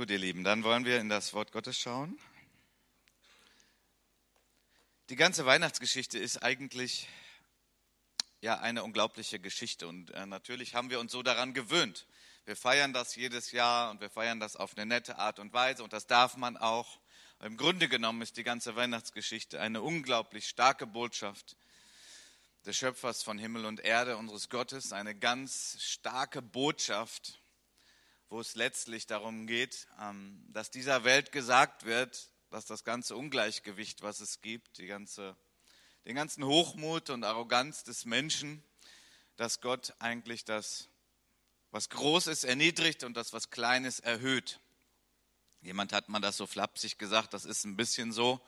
Gut, ihr Lieben, dann wollen wir in das Wort Gottes schauen. Die ganze Weihnachtsgeschichte ist eigentlich ja eine unglaubliche Geschichte und äh, natürlich haben wir uns so daran gewöhnt. Wir feiern das jedes Jahr und wir feiern das auf eine nette Art und Weise und das darf man auch. Im Grunde genommen ist die ganze Weihnachtsgeschichte eine unglaublich starke Botschaft des Schöpfers von Himmel und Erde, unseres Gottes, eine ganz starke Botschaft, wo es letztlich darum geht, ähm, dass dieser Welt gesagt wird, dass das ganze Ungleichgewicht, was es gibt, die ganze, den ganzen Hochmut und Arroganz des Menschen, dass Gott eigentlich das, was groß ist, erniedrigt und das, was klein ist, erhöht. Jemand hat mal das so flapsig gesagt, das ist ein bisschen so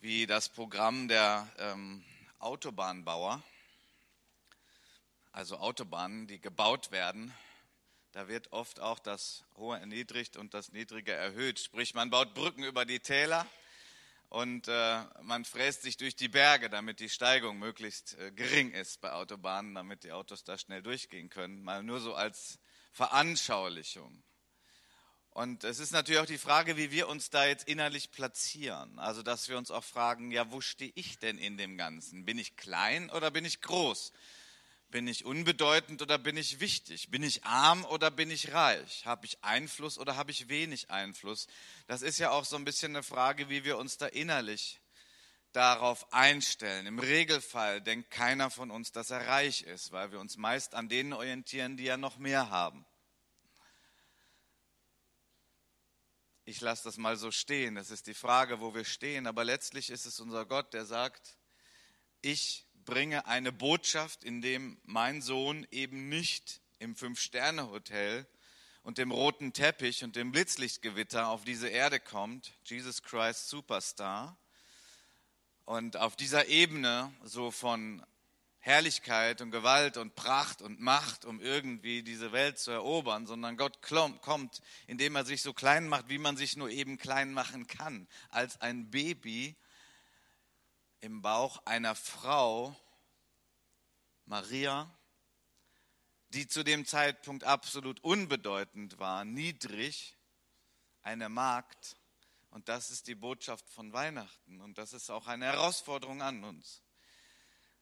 wie das Programm der ähm, Autobahnbauer, also Autobahnen, die gebaut werden, da wird oft auch das Hohe erniedrigt und das Niedrige erhöht. Sprich, man baut Brücken über die Täler und äh, man fräst sich durch die Berge, damit die Steigung möglichst äh, gering ist bei Autobahnen, damit die Autos da schnell durchgehen können. Mal nur so als Veranschaulichung. Und es ist natürlich auch die Frage, wie wir uns da jetzt innerlich platzieren. Also, dass wir uns auch fragen, ja, wo stehe ich denn in dem Ganzen? Bin ich klein oder bin ich groß? Bin ich unbedeutend oder bin ich wichtig? Bin ich arm oder bin ich reich? Habe ich Einfluss oder habe ich wenig Einfluss? Das ist ja auch so ein bisschen eine Frage, wie wir uns da innerlich darauf einstellen. Im Regelfall denkt keiner von uns, dass er reich ist, weil wir uns meist an denen orientieren, die ja noch mehr haben. Ich lasse das mal so stehen. Das ist die Frage, wo wir stehen. Aber letztlich ist es unser Gott, der sagt, ich bringe eine Botschaft, in dem mein Sohn eben nicht im Fünf-Sterne-Hotel und dem roten Teppich und dem Blitzlichtgewitter auf diese Erde kommt, Jesus Christ Superstar, und auf dieser Ebene so von Herrlichkeit und Gewalt und Pracht und Macht, um irgendwie diese Welt zu erobern, sondern Gott kommt, indem er sich so klein macht, wie man sich nur eben klein machen kann, als ein Baby im Bauch einer Frau, Maria, die zu dem Zeitpunkt absolut unbedeutend war, niedrig, eine Magd. Und das ist die Botschaft von Weihnachten. Und das ist auch eine Herausforderung an uns.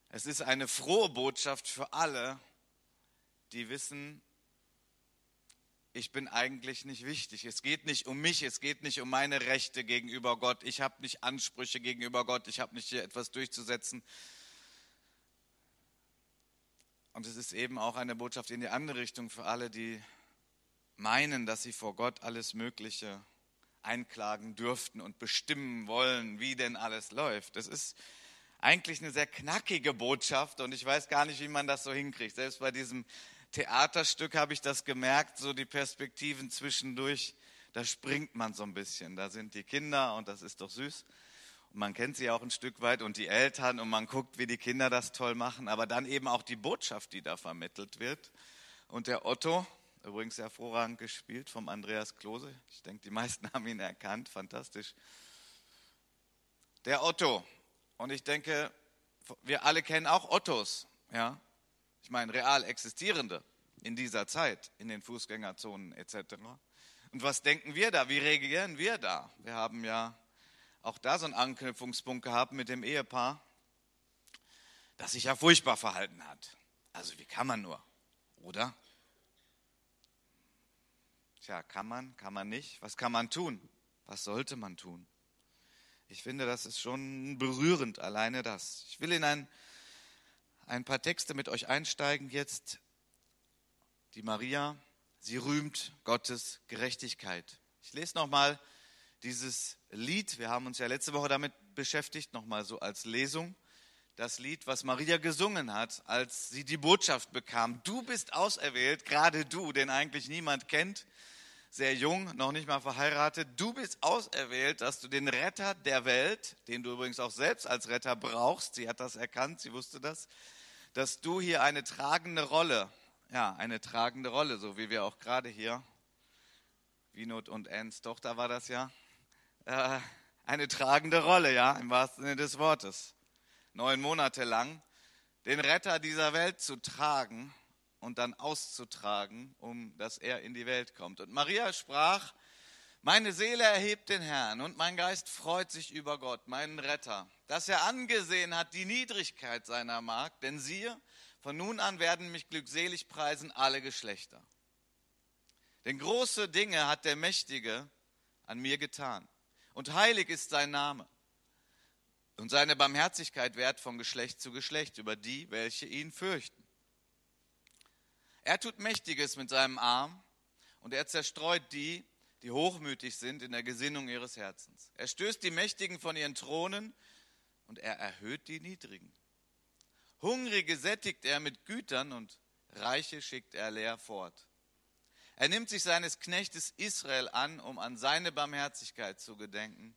Es ist eine frohe Botschaft für alle, die wissen, ich bin eigentlich nicht wichtig. Es geht nicht um mich, es geht nicht um meine Rechte gegenüber Gott. Ich habe nicht Ansprüche gegenüber Gott, ich habe nicht hier etwas durchzusetzen. Und es ist eben auch eine Botschaft in die andere Richtung für alle, die meinen, dass sie vor Gott alles Mögliche einklagen dürften und bestimmen wollen, wie denn alles läuft. Das ist eigentlich eine sehr knackige Botschaft und ich weiß gar nicht, wie man das so hinkriegt. Selbst bei diesem Theaterstück habe ich das gemerkt, so die Perspektiven zwischendurch, da springt man so ein bisschen. Da sind die Kinder und das ist doch süß. Und man kennt sie auch ein Stück weit und die Eltern und man guckt, wie die Kinder das toll machen, aber dann eben auch die Botschaft, die da vermittelt wird. Und der Otto, übrigens hervorragend gespielt vom Andreas Klose, ich denke, die meisten haben ihn erkannt, fantastisch. Der Otto, und ich denke, wir alle kennen auch Ottos, ja, ich meine real existierende in dieser Zeit, in den Fußgängerzonen etc. Und was denken wir da? Wie reagieren wir da? Wir haben ja auch da so einen Anknüpfungspunkt gehabt mit dem Ehepaar, das sich ja furchtbar verhalten hat. Also wie kann man nur, oder? Tja, kann man, kann man nicht? Was kann man tun? Was sollte man tun? Ich finde, das ist schon berührend, alleine das. Ich will in ein ein paar Texte mit euch einsteigen jetzt. Die Maria, sie rühmt Gottes Gerechtigkeit. Ich lese nochmal dieses Lied. Wir haben uns ja letzte Woche damit beschäftigt, nochmal so als Lesung. Das Lied, was Maria gesungen hat, als sie die Botschaft bekam. Du bist auserwählt, gerade du, den eigentlich niemand kennt, sehr jung, noch nicht mal verheiratet. Du bist auserwählt, dass du den Retter der Welt, den du übrigens auch selbst als Retter brauchst, sie hat das erkannt, sie wusste das, dass du hier eine tragende Rolle, ja, eine tragende Rolle, so wie wir auch gerade hier, Winot und Ens Tochter war das ja, äh, eine tragende Rolle, ja, im wahrsten Sinne des Wortes. Neun Monate lang den Retter dieser Welt zu tragen und dann auszutragen, um dass er in die Welt kommt. Und Maria sprach Meine Seele erhebt den Herrn und mein Geist freut sich über Gott, meinen Retter, dass er angesehen hat die Niedrigkeit seiner Magd, denn siehe, von nun an werden mich glückselig preisen alle Geschlechter. Denn große Dinge hat der Mächtige an mir getan. Und heilig ist sein Name. Und seine Barmherzigkeit währt von Geschlecht zu Geschlecht über die, welche ihn fürchten. Er tut Mächtiges mit seinem Arm und er zerstreut die, die hochmütig sind in der Gesinnung ihres Herzens. Er stößt die Mächtigen von ihren Thronen und er erhöht die Niedrigen. Hungrige sättigt er mit Gütern und Reiche schickt er leer fort. Er nimmt sich seines Knechtes Israel an, um an seine Barmherzigkeit zu gedenken,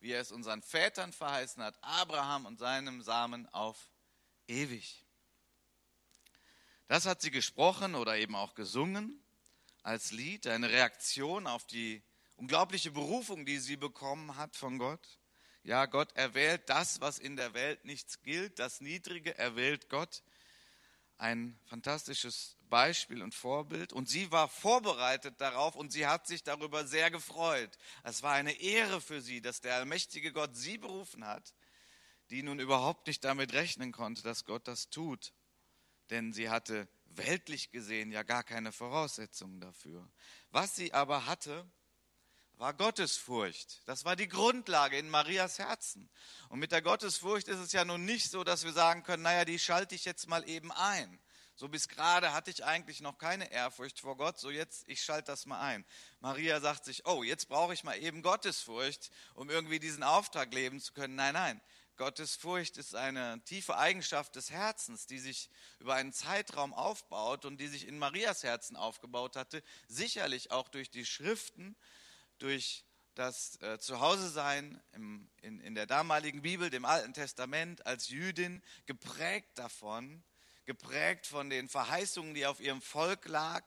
wie er es unseren Vätern verheißen hat, Abraham und seinem Samen auf ewig. Das hat sie gesprochen oder eben auch gesungen als Lied, eine Reaktion auf die unglaubliche Berufung, die sie bekommen hat von Gott. Ja, Gott erwählt das, was in der Welt nichts gilt, das Niedrige erwählt Gott. Ein fantastisches Beispiel und Vorbild. Und sie war vorbereitet darauf und sie hat sich darüber sehr gefreut. Es war eine Ehre für sie, dass der allmächtige Gott sie berufen hat, die nun überhaupt nicht damit rechnen konnte, dass Gott das tut. Denn sie hatte weltlich gesehen ja gar keine Voraussetzungen dafür. Was sie aber hatte, war Gottesfurcht. Das war die Grundlage in Marias Herzen. Und mit der Gottesfurcht ist es ja nun nicht so, dass wir sagen können, naja, die schalte ich jetzt mal eben ein. So bis gerade hatte ich eigentlich noch keine Ehrfurcht vor Gott, so jetzt, ich schalte das mal ein. Maria sagt sich, oh, jetzt brauche ich mal eben Gottesfurcht, um irgendwie diesen Auftrag leben zu können. Nein, nein, Gottesfurcht ist eine tiefe Eigenschaft des Herzens, die sich über einen Zeitraum aufbaut und die sich in Marias Herzen aufgebaut hatte, sicherlich auch durch die Schriften, durch das äh, Zuhause-Sein in, in der damaligen Bibel, dem Alten Testament, als Jüdin, geprägt davon, geprägt von den Verheißungen, die auf ihrem Volk lag,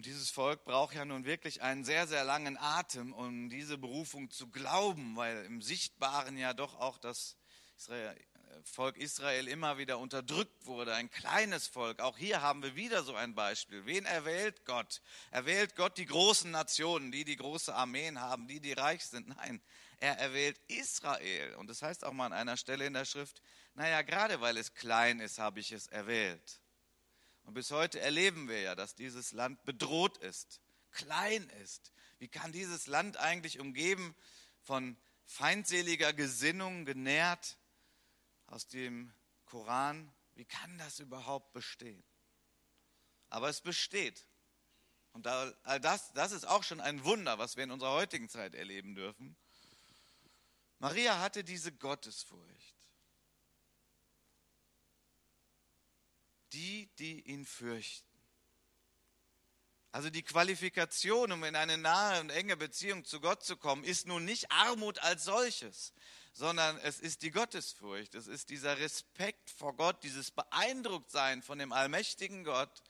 und dieses Volk braucht ja nun wirklich einen sehr, sehr langen Atem, um diese Berufung zu glauben, weil im Sichtbaren ja doch auch das Israel, Volk Israel immer wieder unterdrückt wurde, ein kleines Volk. Auch hier haben wir wieder so ein Beispiel. Wen erwählt Gott? Erwählt Gott die großen Nationen, die die große Armeen haben, die die reich sind? Nein, er erwählt Israel. Und das heißt auch mal an einer Stelle in der Schrift, naja, gerade weil es klein ist, habe ich es erwählt. Und bis heute erleben wir ja, dass dieses Land bedroht ist, klein ist. Wie kann dieses Land eigentlich umgeben von feindseliger Gesinnung genährt aus dem Koran, wie kann das überhaupt bestehen? Aber es besteht. Und all das, das ist auch schon ein Wunder, was wir in unserer heutigen Zeit erleben dürfen. Maria hatte diese Gottesfurcht. Die, die ihn fürchten. Also die Qualifikation, um in eine nahe und enge Beziehung zu Gott zu kommen, ist nun nicht Armut als solches, sondern es ist die Gottesfurcht, es ist dieser Respekt vor Gott, dieses Beeindrucktsein von dem allmächtigen Gott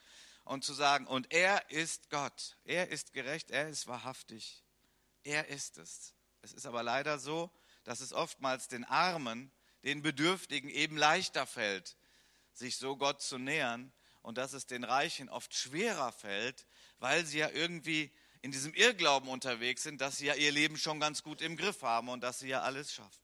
und zu sagen, und er ist Gott, er ist gerecht, er ist wahrhaftig, er ist es. Es ist aber leider so, dass es oftmals den Armen, den Bedürftigen eben leichter fällt, sich so Gott zu nähern und dass es den Reichen oft schwerer fällt, weil sie ja irgendwie in diesem Irrglauben unterwegs sind, dass sie ja ihr Leben schon ganz gut im Griff haben und dass sie ja alles schaffen.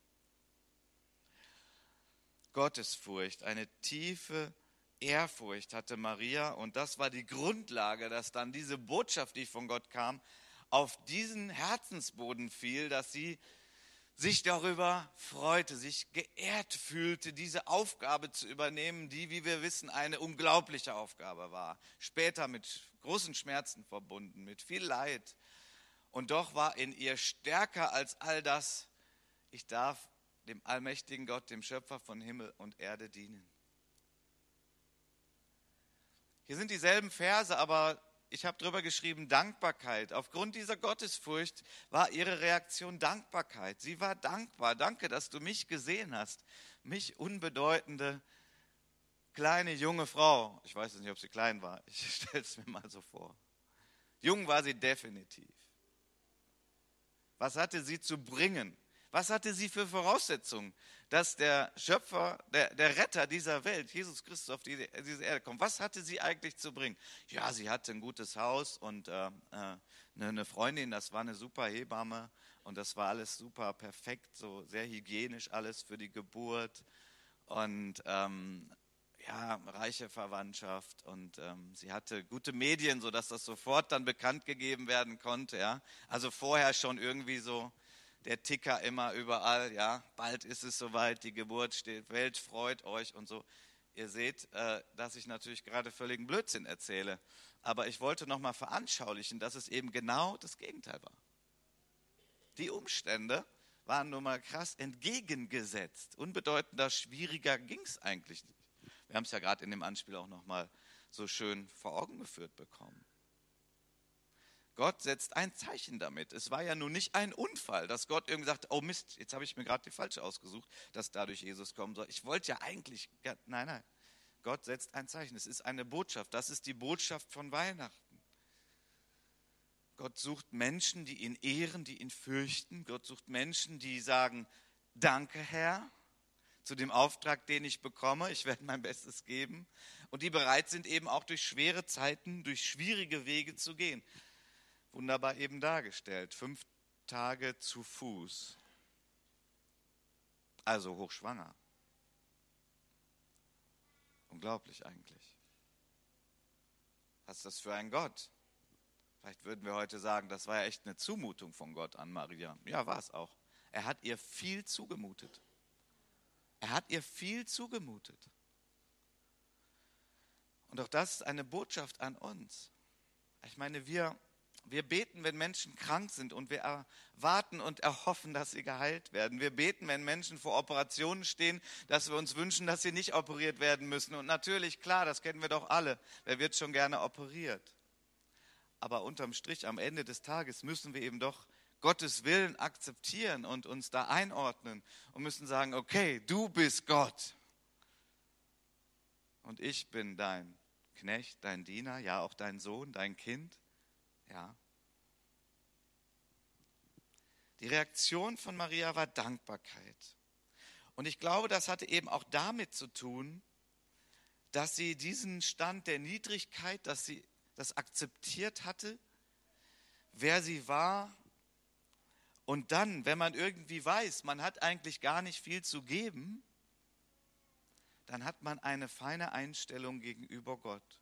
Gottesfurcht, eine tiefe Ehrfurcht hatte Maria und das war die Grundlage, dass dann diese Botschaft, die von Gott kam, auf diesen Herzensboden fiel, dass sie sich darüber freute, sich geehrt fühlte, diese Aufgabe zu übernehmen, die, wie wir wissen, eine unglaubliche Aufgabe war. Später mit großen Schmerzen verbunden, mit viel Leid. Und doch war in ihr stärker als all das, ich darf dem allmächtigen Gott, dem Schöpfer von Himmel und Erde dienen. Hier sind dieselben Verse, aber ich habe darüber geschrieben, Dankbarkeit. Aufgrund dieser Gottesfurcht war ihre Reaktion Dankbarkeit. Sie war dankbar. Danke, dass du mich gesehen hast. Mich unbedeutende, kleine, junge Frau. Ich weiß nicht, ob sie klein war. Ich stelle es mir mal so vor. Jung war sie definitiv. Was hatte sie zu bringen? Was hatte sie für Voraussetzungen? Dass der Schöpfer, der, der Retter dieser Welt, Jesus Christus, auf die, diese Erde kommt. Was hatte sie eigentlich zu bringen? Ja, sie hatte ein gutes Haus und äh, äh, eine Freundin, das war eine super Hebamme und das war alles super perfekt, so sehr hygienisch alles für die Geburt und ähm, ja, reiche Verwandtschaft und ähm, sie hatte gute Medien, sodass das sofort dann bekannt gegeben werden konnte. Ja? Also vorher schon irgendwie so der Ticker immer überall, ja, bald ist es soweit, die Geburt steht, Welt freut euch und so. Ihr seht, äh, dass ich natürlich gerade völligen Blödsinn erzähle, aber ich wollte nochmal veranschaulichen, dass es eben genau das Gegenteil war. Die Umstände waren nun mal krass entgegengesetzt. Unbedeutender, schwieriger ging es eigentlich nicht. Wir haben es ja gerade in dem Anspiel auch nochmal so schön vor Augen geführt bekommen. Gott setzt ein Zeichen damit. Es war ja nun nicht ein Unfall, dass Gott irgendwie sagt, oh Mist, jetzt habe ich mir gerade die falsche ausgesucht, dass dadurch Jesus kommen soll. Ich wollte ja eigentlich, nein, nein. Gott setzt ein Zeichen. Es ist eine Botschaft. Das ist die Botschaft von Weihnachten. Gott sucht Menschen, die ihn ehren, die ihn fürchten. Gott sucht Menschen, die sagen, danke Herr zu dem Auftrag, den ich bekomme. Ich werde mein Bestes geben. Und die bereit sind eben auch durch schwere Zeiten, durch schwierige Wege zu gehen wunderbar eben dargestellt. Fünf Tage zu Fuß. Also hochschwanger. Unglaublich eigentlich. Was ist das für ein Gott? Vielleicht würden wir heute sagen, das war ja echt eine Zumutung von Gott an Maria. Ja, war es auch. Er hat ihr viel zugemutet. Er hat ihr viel zugemutet. Und auch das ist eine Botschaft an uns. Ich meine, wir wir beten, wenn Menschen krank sind und wir erwarten und erhoffen, dass sie geheilt werden. Wir beten, wenn Menschen vor Operationen stehen, dass wir uns wünschen, dass sie nicht operiert werden müssen. Und natürlich, klar, das kennen wir doch alle. Wer wird schon gerne operiert? Aber unterm Strich, am Ende des Tages müssen wir eben doch Gottes Willen akzeptieren und uns da einordnen und müssen sagen, okay, du bist Gott. Und ich bin dein Knecht, dein Diener, ja auch dein Sohn, dein Kind. Ja. Die Reaktion von Maria war Dankbarkeit. Und ich glaube, das hatte eben auch damit zu tun, dass sie diesen Stand der Niedrigkeit, dass sie das akzeptiert hatte, wer sie war. Und dann, wenn man irgendwie weiß, man hat eigentlich gar nicht viel zu geben, dann hat man eine feine Einstellung gegenüber Gott.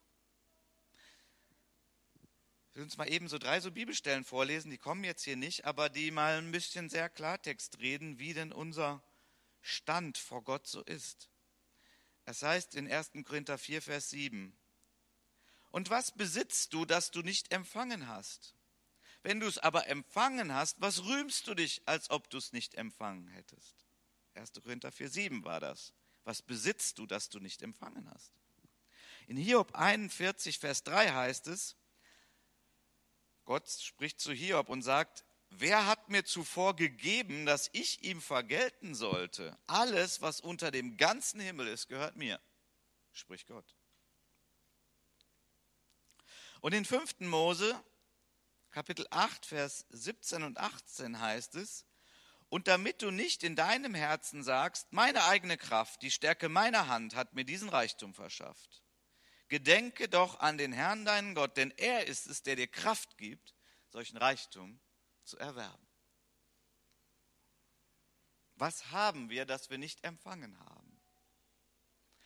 Ich will uns mal eben so drei so Bibelstellen vorlesen, die kommen jetzt hier nicht, aber die mal ein bisschen sehr Klartext reden, wie denn unser Stand vor Gott so ist. Es heißt in 1. Korinther 4, Vers 7, Und was besitzt du, das du nicht empfangen hast? Wenn du es aber empfangen hast, was rühmst du dich, als ob du es nicht empfangen hättest? 1. Korinther 4, 7 war das. Was besitzt du, das du nicht empfangen hast? In Hiob 41, Vers 3 heißt es, Gott spricht zu Hiob und sagt, wer hat mir zuvor gegeben, dass ich ihm vergelten sollte? Alles, was unter dem ganzen Himmel ist, gehört mir, spricht Gott. Und in 5. Mose, Kapitel 8, Vers 17 und 18 heißt es, und damit du nicht in deinem Herzen sagst, meine eigene Kraft, die Stärke meiner Hand hat mir diesen Reichtum verschafft. Gedenke doch an den Herrn, deinen Gott, denn er ist es, der dir Kraft gibt, solchen Reichtum zu erwerben. Was haben wir, das wir nicht empfangen haben?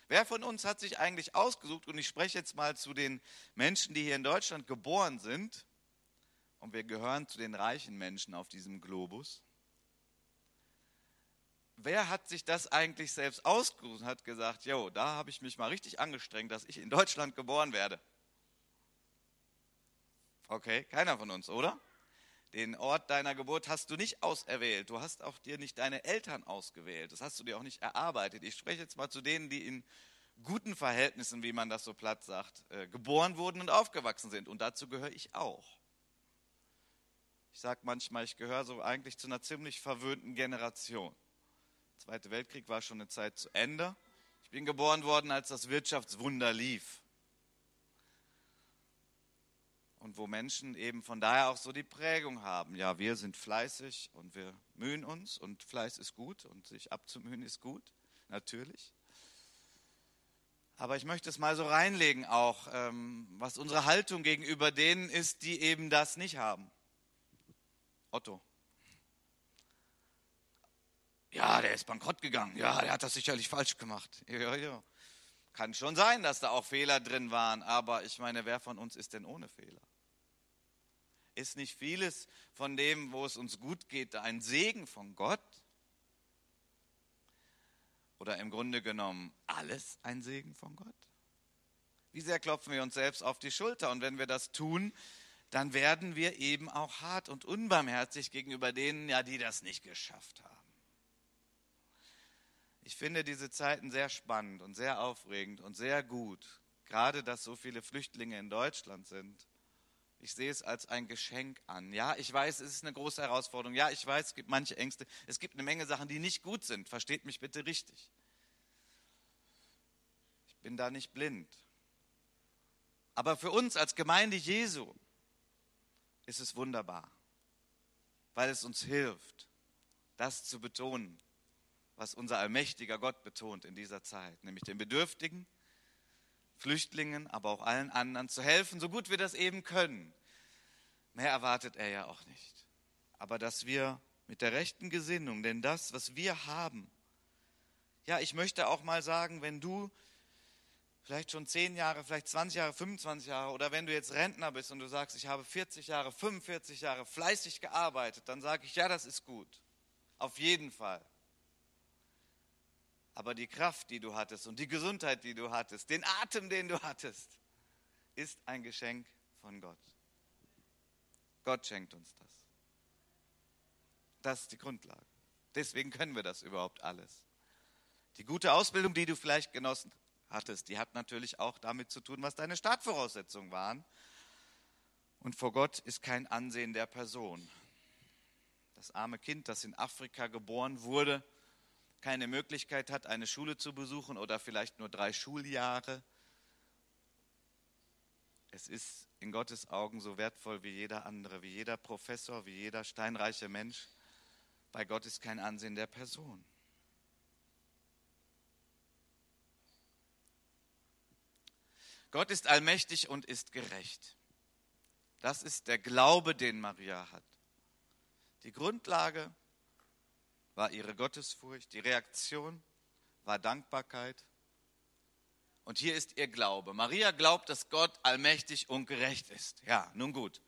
Wer von uns hat sich eigentlich ausgesucht, und ich spreche jetzt mal zu den Menschen, die hier in Deutschland geboren sind, und wir gehören zu den reichen Menschen auf diesem Globus, wer hat sich das eigentlich selbst ausgesucht und hat gesagt, jo, da habe ich mich mal richtig angestrengt, dass ich in Deutschland geboren werde. Okay, keiner von uns, oder? Den Ort deiner Geburt hast du nicht auserwählt. Du hast auch dir nicht deine Eltern ausgewählt. Das hast du dir auch nicht erarbeitet. Ich spreche jetzt mal zu denen, die in guten Verhältnissen, wie man das so platt sagt, äh, geboren wurden und aufgewachsen sind. Und dazu gehöre ich auch. Ich sage manchmal, ich gehöre so eigentlich zu einer ziemlich verwöhnten Generation. Zweite Weltkrieg war schon eine Zeit zu Ende. Ich bin geboren worden, als das Wirtschaftswunder lief. und wo Menschen eben von daher auch so die Prägung haben. Ja, wir sind fleißig und wir mühen uns und Fleiß ist gut und sich abzumühen ist gut, natürlich. Aber ich möchte es mal so reinlegen auch, ähm, was unsere Haltung gegenüber denen ist, die eben das nicht haben. Otto. Ja, der ist bankrott gegangen. Ja, der hat das sicherlich falsch gemacht. Ja, ja. Kann schon sein, dass da auch Fehler drin waren, aber ich meine, wer von uns ist denn ohne Fehler? Ist nicht vieles von dem, wo es uns gut geht, ein Segen von Gott? Oder im Grunde genommen alles ein Segen von Gott? Wie sehr klopfen wir uns selbst auf die Schulter? Und wenn wir das tun, dann werden wir eben auch hart und unbarmherzig gegenüber denen, ja, die das nicht geschafft haben. Ich finde diese Zeiten sehr spannend und sehr aufregend und sehr gut. Gerade, dass so viele Flüchtlinge in Deutschland sind. Ich sehe es als ein Geschenk an. Ja, ich weiß, es ist eine große Herausforderung. Ja, ich weiß, es gibt manche Ängste. Es gibt eine Menge Sachen, die nicht gut sind. Versteht mich bitte richtig. Ich bin da nicht blind. Aber für uns als Gemeinde Jesu ist es wunderbar, weil es uns hilft, das zu betonen, was unser allmächtiger Gott betont in dieser Zeit, nämlich den Bedürftigen, Flüchtlingen, aber auch allen anderen zu helfen, so gut wir das eben können. Mehr erwartet er ja auch nicht. Aber dass wir mit der rechten Gesinnung, denn das, was wir haben, ja, ich möchte auch mal sagen, wenn du vielleicht schon 10 Jahre, vielleicht 20 Jahre, 25 Jahre oder wenn du jetzt Rentner bist und du sagst, ich habe 40 Jahre, 45 Jahre fleißig gearbeitet, dann sage ich, ja, das ist gut. Auf jeden Fall. Aber die Kraft, die du hattest und die Gesundheit, die du hattest, den Atem, den du hattest, ist ein Geschenk von Gott. Gott schenkt uns das. Das ist die Grundlage. Deswegen können wir das überhaupt alles. Die gute Ausbildung, die du vielleicht genossen hattest, die hat natürlich auch damit zu tun, was deine Startvoraussetzungen waren. Und vor Gott ist kein Ansehen der Person. Das arme Kind, das in Afrika geboren wurde, keine Möglichkeit hat, eine Schule zu besuchen oder vielleicht nur drei Schuljahre. Es ist in Gottes Augen so wertvoll wie jeder andere, wie jeder Professor, wie jeder steinreiche Mensch. Bei Gott ist kein Ansehen der Person. Gott ist allmächtig und ist gerecht. Das ist der Glaube, den Maria hat. Die Grundlage war ihre Gottesfurcht, die Reaktion war Dankbarkeit. Und hier ist ihr Glaube. Maria glaubt, dass Gott allmächtig und gerecht ist. Ja, nun gut.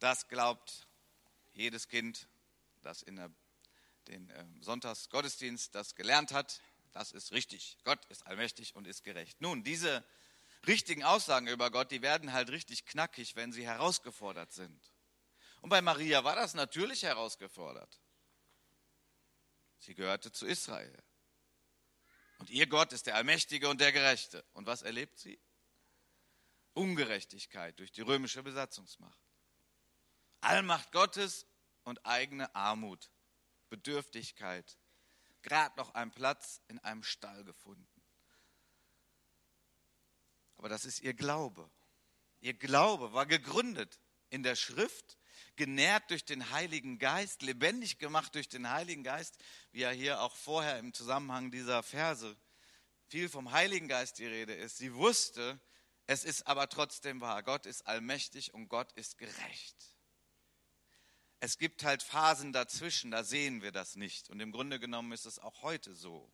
Das glaubt jedes Kind, das in der, den äh, Sonntagsgottesdienst das gelernt hat. Das ist richtig. Gott ist allmächtig und ist gerecht. Nun, diese richtigen Aussagen über Gott, die werden halt richtig knackig, wenn sie herausgefordert sind. Und bei Maria war das natürlich herausgefordert. Sie gehörte zu Israel. Und ihr Gott ist der Allmächtige und der Gerechte. Und was erlebt sie? Ungerechtigkeit durch die römische Besatzungsmacht. Allmacht Gottes und eigene Armut, Bedürftigkeit. Gerade noch einen Platz in einem Stall gefunden. Aber das ist ihr Glaube. Ihr Glaube war gegründet in der Schrift genährt durch den Heiligen Geist, lebendig gemacht durch den Heiligen Geist, wie ja hier auch vorher im Zusammenhang dieser Verse viel vom Heiligen Geist die Rede ist. Sie wusste, es ist aber trotzdem wahr. Gott ist allmächtig und Gott ist gerecht. Es gibt halt Phasen dazwischen, da sehen wir das nicht. Und im Grunde genommen ist es auch heute so.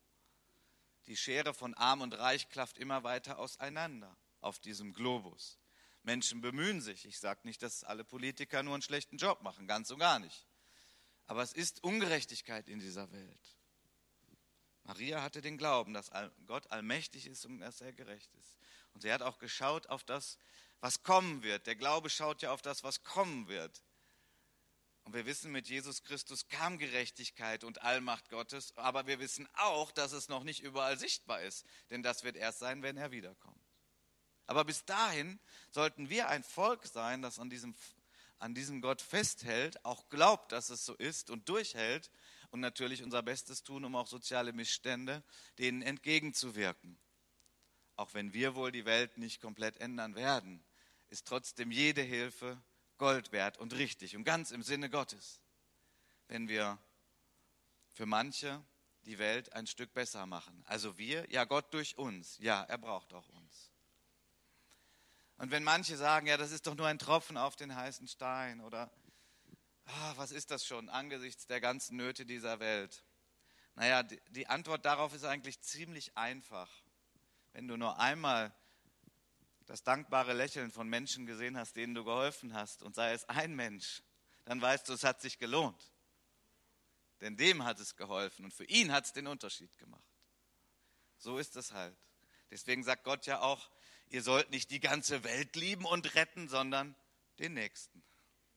Die Schere von Arm und Reich klafft immer weiter auseinander auf diesem Globus. Menschen bemühen sich. Ich sage nicht, dass alle Politiker nur einen schlechten Job machen, ganz und gar nicht. Aber es ist Ungerechtigkeit in dieser Welt. Maria hatte den Glauben, dass Gott allmächtig ist und dass er gerecht ist. Und sie hat auch geschaut auf das, was kommen wird. Der Glaube schaut ja auf das, was kommen wird. Und wir wissen, mit Jesus Christus kam Gerechtigkeit und Allmacht Gottes, aber wir wissen auch, dass es noch nicht überall sichtbar ist, denn das wird erst sein, wenn er wiederkommt. Aber bis dahin sollten wir ein Volk sein, das an diesem, an diesem Gott festhält, auch glaubt, dass es so ist und durchhält und natürlich unser Bestes tun, um auch soziale Missstände denen entgegenzuwirken. Auch wenn wir wohl die Welt nicht komplett ändern werden. ist trotzdem jede Hilfe Gold wert und richtig und ganz im Sinne Gottes, wenn wir für manche die Welt ein Stück besser machen. Also wir, ja Gott durch uns, ja, er braucht auch uns. Und wenn manche sagen, ja, das ist doch nur ein Tropfen auf den heißen Stein oder ah, was ist das schon angesichts der ganzen Nöte dieser Welt? Naja, die, die Antwort darauf ist eigentlich ziemlich einfach. Wenn du nur einmal das dankbare Lächeln von Menschen gesehen hast, denen du geholfen hast, und sei es ein Mensch, dann weißt du, es hat sich gelohnt. Denn dem hat es geholfen und für ihn hat es den Unterschied gemacht. So ist es halt. Deswegen sagt Gott ja auch, ihr sollt nicht die ganze Welt lieben und retten, sondern den Nächsten.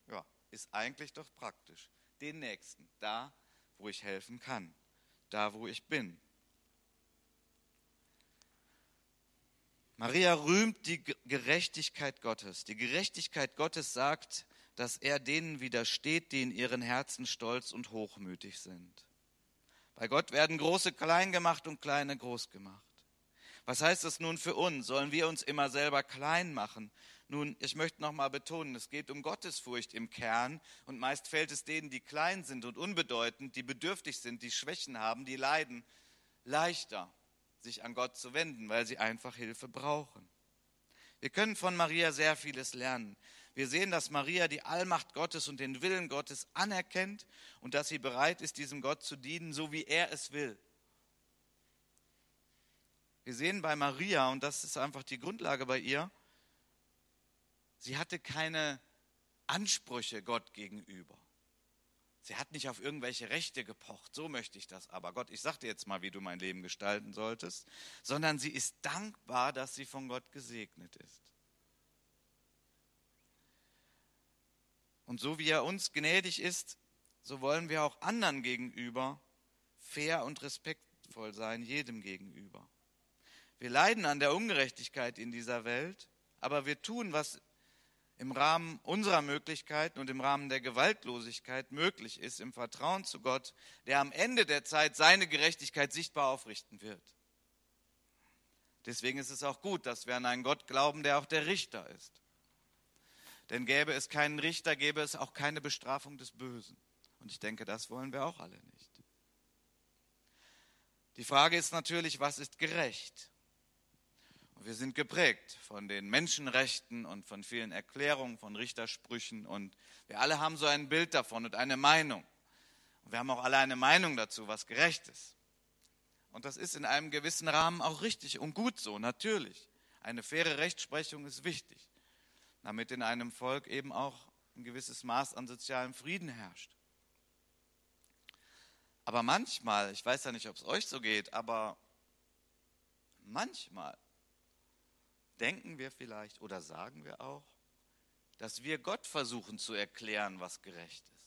Ja, ist eigentlich doch praktisch. Den Nächsten, da, wo ich helfen kann, da, wo ich bin. Maria rühmt die Gerechtigkeit Gottes. Die Gerechtigkeit Gottes sagt, dass er denen widersteht, die in ihren Herzen stolz und hochmütig sind. Bei Gott werden Große klein gemacht und Kleine groß gemacht. Was heißt das nun für uns? Sollen wir uns immer selber klein machen? Nun, ich möchte noch mal betonen, es geht um Gottesfurcht im Kern und meist fällt es denen, die klein sind und unbedeutend, die bedürftig sind, die Schwächen haben, die leiden, leichter sich an Gott zu wenden, weil sie einfach Hilfe brauchen. Wir können von Maria sehr vieles lernen. Wir sehen, dass Maria die Allmacht Gottes und den Willen Gottes anerkennt und dass sie bereit ist, diesem Gott zu dienen, so wie er es will. Wir sehen bei Maria, und das ist einfach die Grundlage bei ihr, sie hatte keine Ansprüche Gott gegenüber. Sie hat nicht auf irgendwelche Rechte gepocht, so möchte ich das aber. Gott, ich sage dir jetzt mal, wie du mein Leben gestalten solltest, sondern sie ist dankbar, dass sie von Gott gesegnet ist. Und so wie er uns gnädig ist, so wollen wir auch anderen gegenüber fair und respektvoll sein, jedem gegenüber. Wir leiden an der Ungerechtigkeit in dieser Welt, aber wir tun, was im Rahmen unserer Möglichkeiten und im Rahmen der Gewaltlosigkeit möglich ist, im Vertrauen zu Gott, der am Ende der Zeit seine Gerechtigkeit sichtbar aufrichten wird. Deswegen ist es auch gut, dass wir an einen Gott glauben, der auch der Richter ist. Denn gäbe es keinen Richter, gäbe es auch keine Bestrafung des Bösen. Und ich denke, das wollen wir auch alle nicht. Die Frage ist natürlich, was ist gerecht? Wir sind geprägt von den Menschenrechten und von vielen Erklärungen, von Richtersprüchen. Und wir alle haben so ein Bild davon und eine Meinung. Und wir haben auch alle eine Meinung dazu, was gerecht ist. Und das ist in einem gewissen Rahmen auch richtig und gut so, natürlich. Eine faire Rechtsprechung ist wichtig damit in einem Volk eben auch ein gewisses Maß an sozialem Frieden herrscht. Aber manchmal, ich weiß ja nicht, ob es euch so geht, aber manchmal denken wir vielleicht oder sagen wir auch, dass wir Gott versuchen zu erklären, was gerecht ist.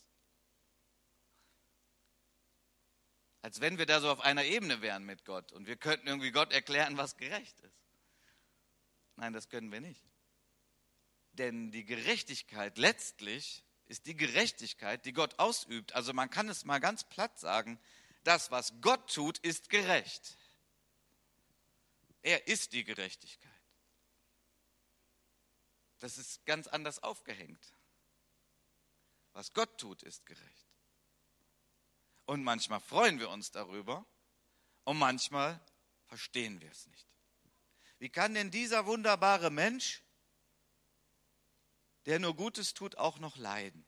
Als wenn wir da so auf einer Ebene wären mit Gott und wir könnten irgendwie Gott erklären, was gerecht ist. Nein, das können wir nicht. Denn die Gerechtigkeit letztlich ist die Gerechtigkeit, die Gott ausübt. Also man kann es mal ganz platt sagen, das, was Gott tut, ist gerecht. Er ist die Gerechtigkeit. Das ist ganz anders aufgehängt. Was Gott tut, ist gerecht. Und manchmal freuen wir uns darüber und manchmal verstehen wir es nicht. Wie kann denn dieser wunderbare Mensch der nur Gutes tut, auch noch leiden?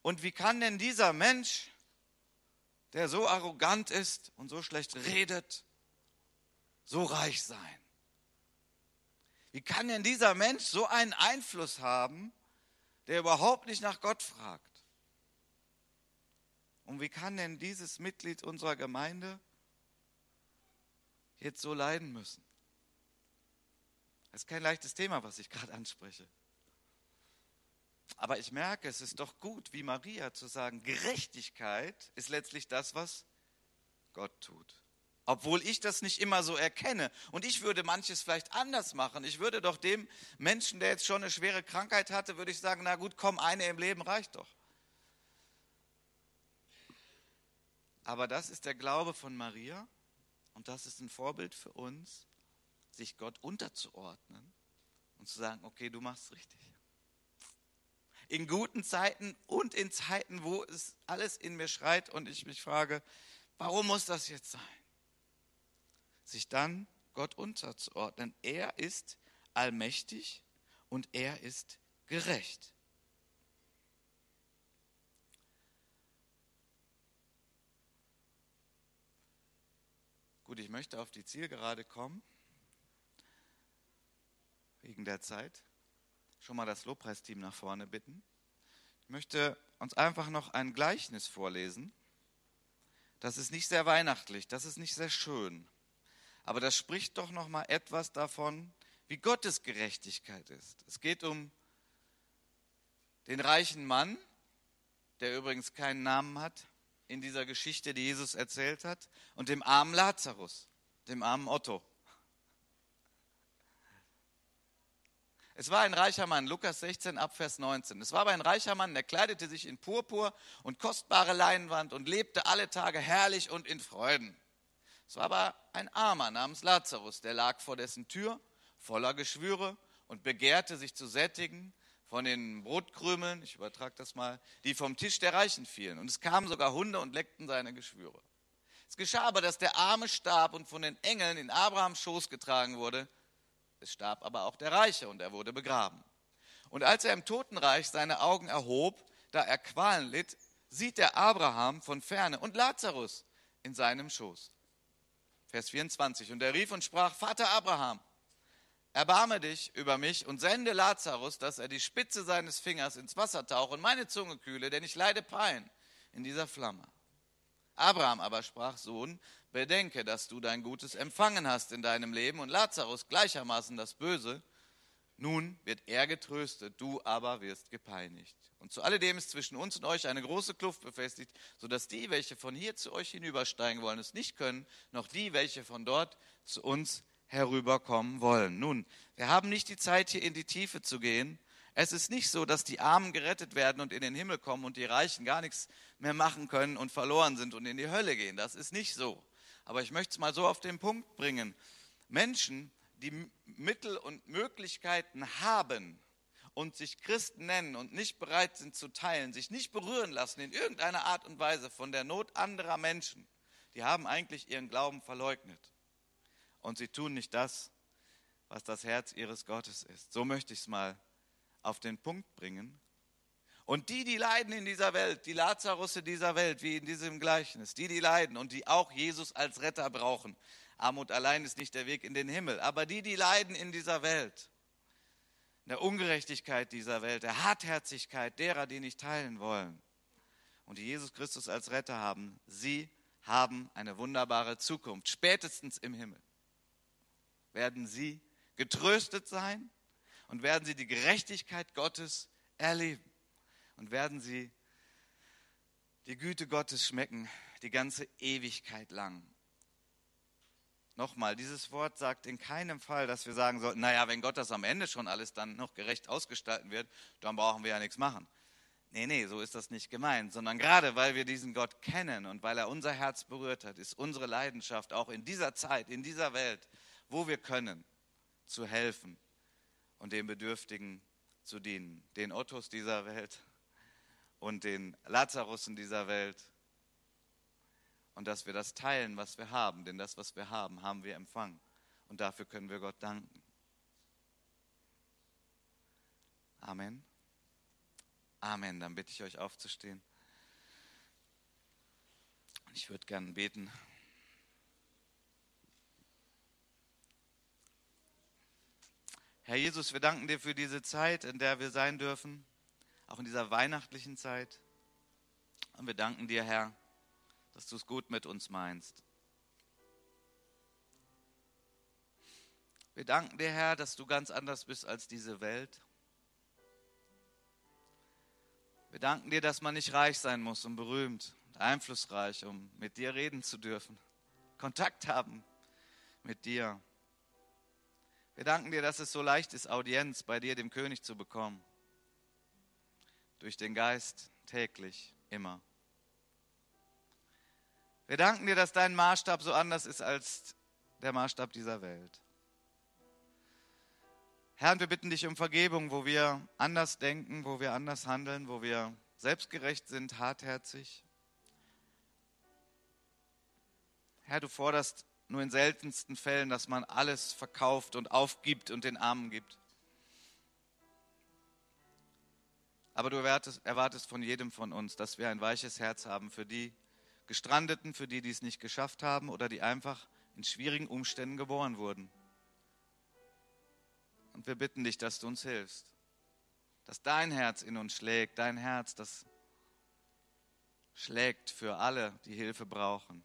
Und wie kann denn dieser Mensch, der so arrogant ist und so schlecht redet, so reich sein? Wie kann denn dieser Mensch so einen Einfluss haben, der überhaupt nicht nach Gott fragt? Und wie kann denn dieses Mitglied unserer Gemeinde jetzt so leiden müssen? Das ist kein leichtes Thema, was ich gerade anspreche. Aber ich merke, es ist doch gut, wie Maria zu sagen, Gerechtigkeit ist letztlich das, was Gott tut. Obwohl ich das nicht immer so erkenne. Und ich würde manches vielleicht anders machen. Ich würde doch dem Menschen, der jetzt schon eine schwere Krankheit hatte, würde ich sagen, na gut, komm, eine im Leben reicht doch. Aber das ist der Glaube von Maria und das ist ein Vorbild für uns, sich Gott unterzuordnen und zu sagen, okay, du machst richtig. In guten Zeiten und in Zeiten, wo es alles in mir schreit und ich mich frage, warum muss das jetzt sein? Sich dann Gott unterzuordnen. Er ist allmächtig und er ist gerecht. Gut, ich möchte auf die Zielgerade kommen, wegen der Zeit. Schon mal das Lobpreisteam nach vorne bitten. Ich möchte uns einfach noch ein Gleichnis vorlesen. Das ist nicht sehr weihnachtlich, das ist nicht sehr schön, aber das spricht doch noch mal etwas davon, wie Gottes Gerechtigkeit ist. Es geht um den reichen Mann, der übrigens keinen Namen hat, in dieser Geschichte, die Jesus erzählt hat, und dem armen Lazarus, dem armen Otto. Es war ein reicher Mann, Lukas 16 ab Vers 19. Es war aber ein reicher Mann, der kleidete sich in Purpur und kostbare Leinwand und lebte alle Tage herrlich und in Freuden. Es war aber ein Armer namens Lazarus, der lag vor dessen Tür, voller Geschwüre und begehrte sich zu sättigen von den Brotkrümeln, ich übertrage das mal, die vom Tisch der Reichen fielen. Und es kamen sogar Hunde und leckten seine Geschwüre. Es geschah aber, dass der Arme starb und von den Engeln in Abrahams Schoß getragen wurde. Es starb aber auch der Reiche und er wurde begraben. Und als er im Totenreich seine Augen erhob, da er Qualen litt, sieht er Abraham von ferne und Lazarus in seinem Schoß. Vers 24. Und er rief und sprach, Vater Abraham, erbarme dich über mich und sende Lazarus, dass er die Spitze seines Fingers ins Wasser tauche und meine Zunge kühle, denn ich leide Pein in dieser Flamme. Abraham aber sprach, Sohn, bedenke, dass du dein Gutes empfangen hast in deinem Leben und Lazarus gleichermaßen das Böse. Nun wird er getröstet, du aber wirst gepeinigt. Und zu alledem ist zwischen uns und euch eine große Kluft befestigt, sodass die, welche von hier zu euch hinübersteigen wollen, es nicht können, noch die, welche von dort zu uns herüberkommen wollen. Nun, wir haben nicht die Zeit, hier in die Tiefe zu gehen. Es ist nicht so, dass die Armen gerettet werden und in den Himmel kommen und die Reichen gar nichts mehr machen können und verloren sind und in die Hölle gehen. Das ist nicht so. Aber ich möchte es mal so auf den Punkt bringen. Menschen, die Mittel und Möglichkeiten haben und sich Christen nennen und nicht bereit sind zu teilen, sich nicht berühren lassen in irgendeiner Art und Weise von der Not anderer Menschen, die haben eigentlich ihren Glauben verleugnet und sie tun nicht das, was das Herz ihres Gottes ist. So möchte ich es mal auf den Punkt bringen. Und die, die leiden in dieser Welt, die Lazarusse dieser Welt, wie in diesem Gleichnis, die, die leiden und die auch Jesus als Retter brauchen. Armut allein ist nicht der Weg in den Himmel, aber die, die leiden in dieser Welt, in der Ungerechtigkeit dieser Welt, der Hartherzigkeit derer, die nicht teilen wollen und die Jesus Christus als Retter haben, sie haben eine wunderbare Zukunft, spätestens im Himmel werden sie getröstet sein und werden sie die Gerechtigkeit Gottes erleben und werden sie die Güte Gottes schmecken die ganze Ewigkeit lang. Nochmal, dieses Wort sagt in keinem Fall, dass wir sagen sollten, naja, wenn Gott das am Ende schon alles dann noch gerecht ausgestalten wird, dann brauchen wir ja nichts machen. Nee, nee, so ist das nicht gemeint, sondern gerade weil wir diesen Gott kennen und weil er unser Herz berührt hat, ist unsere Leidenschaft auch in dieser Zeit, in dieser Welt, wo wir können, zu helfen und den Bedürftigen zu dienen, den Ottos dieser Welt und den Lazarussen dieser Welt. Und dass wir das teilen, was wir haben, denn das, was wir haben, haben wir empfangen. Und dafür können wir Gott danken. Amen. Amen. Dann bitte ich euch aufzustehen. Ich würde gerne beten. Herr Jesus, wir danken dir für diese Zeit, in der wir sein dürfen, auch in dieser weihnachtlichen Zeit. Und wir danken dir, Herr, dass du es gut mit uns meinst. Wir danken dir, Herr, dass du ganz anders bist als diese Welt. Wir danken dir, dass man nicht reich sein muss und berühmt und einflussreich, um mit dir reden zu dürfen, Kontakt haben mit dir. Wir danken dir, dass es so leicht ist, Audienz bei dir, dem König, zu bekommen. Durch den Geist täglich, immer. Wir danken dir, dass dein Maßstab so anders ist als der Maßstab dieser Welt. Herr, und wir bitten dich um Vergebung, wo wir anders denken, wo wir anders handeln, wo wir selbstgerecht sind, hartherzig. Herr, du forderst nur in seltensten Fällen, dass man alles verkauft und aufgibt und den Armen gibt. Aber du erwartest, erwartest von jedem von uns, dass wir ein weiches Herz haben für die Gestrandeten, für die, die es nicht geschafft haben oder die einfach in schwierigen Umständen geboren wurden. Und wir bitten dich, dass du uns hilfst, dass dein Herz in uns schlägt, dein Herz, das schlägt für alle, die Hilfe brauchen.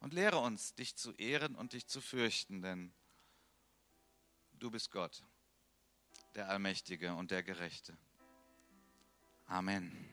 Und lehre uns, dich zu ehren und dich zu fürchten, denn du bist Gott, der Allmächtige und der Gerechte. Amen.